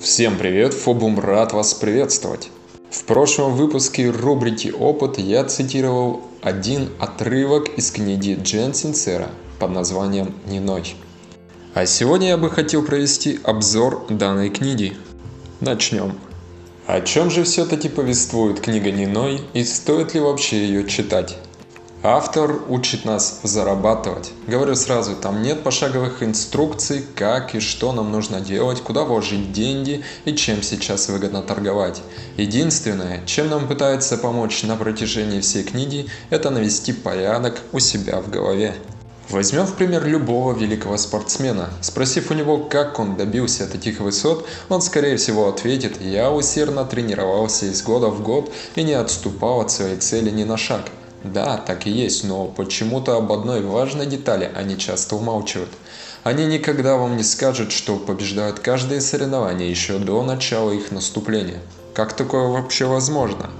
Всем привет, Фобум рад вас приветствовать. В прошлом выпуске рубрики «Опыт» я цитировал один отрывок из книги Джен Синцера под названием «Ниной». А сегодня я бы хотел провести обзор данной книги. Начнем. О чем же все-таки повествует книга Ниной и стоит ли вообще ее читать? Автор учит нас зарабатывать. Говорю сразу, там нет пошаговых инструкций, как и что нам нужно делать, куда вложить деньги и чем сейчас выгодно торговать. Единственное, чем нам пытается помочь на протяжении всей книги, это навести порядок у себя в голове. Возьмем в пример любого великого спортсмена. Спросив у него, как он добился таких высот, он скорее всего ответит «Я усердно тренировался из года в год и не отступал от своей цели ни на шаг». Да, так и есть, но почему-то об одной важной детали они часто умалчивают. Они никогда вам не скажут, что побеждают каждое соревнование еще до начала их наступления. Как такое вообще возможно?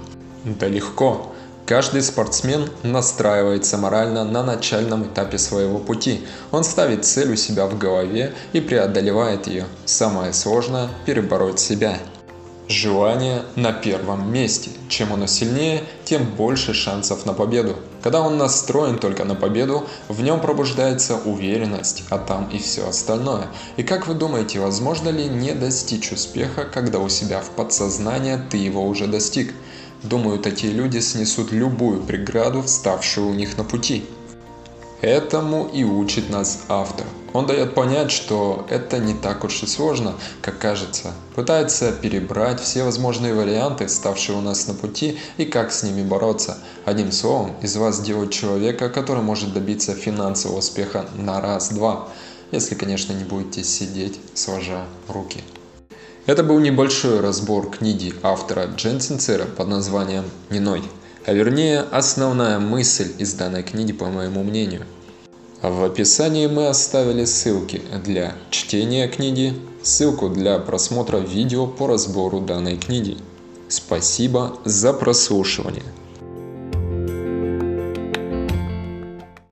Да легко. Каждый спортсмен настраивается морально на начальном этапе своего пути. Он ставит цель у себя в голове и преодолевает ее. Самое сложное – перебороть себя. Желание на первом месте. Чем оно сильнее, тем больше шансов на победу. Когда он настроен только на победу, в нем пробуждается уверенность, а там и все остальное. И как вы думаете, возможно ли не достичь успеха, когда у себя в подсознании ты его уже достиг? Думаю, такие люди снесут любую преграду, вставшую у них на пути. Этому и учит нас автор. Он дает понять, что это не так уж и сложно, как кажется. Пытается перебрать все возможные варианты, ставшие у нас на пути, и как с ними бороться. Одним словом, из вас делать человека, который может добиться финансового успеха на раз-два. Если, конечно, не будете сидеть, сложа руки. Это был небольшой разбор книги автора Джен Синцера под названием «Ниной» а вернее основная мысль из данной книги, по моему мнению. В описании мы оставили ссылки для чтения книги, ссылку для просмотра видео по разбору данной книги. Спасибо за прослушивание.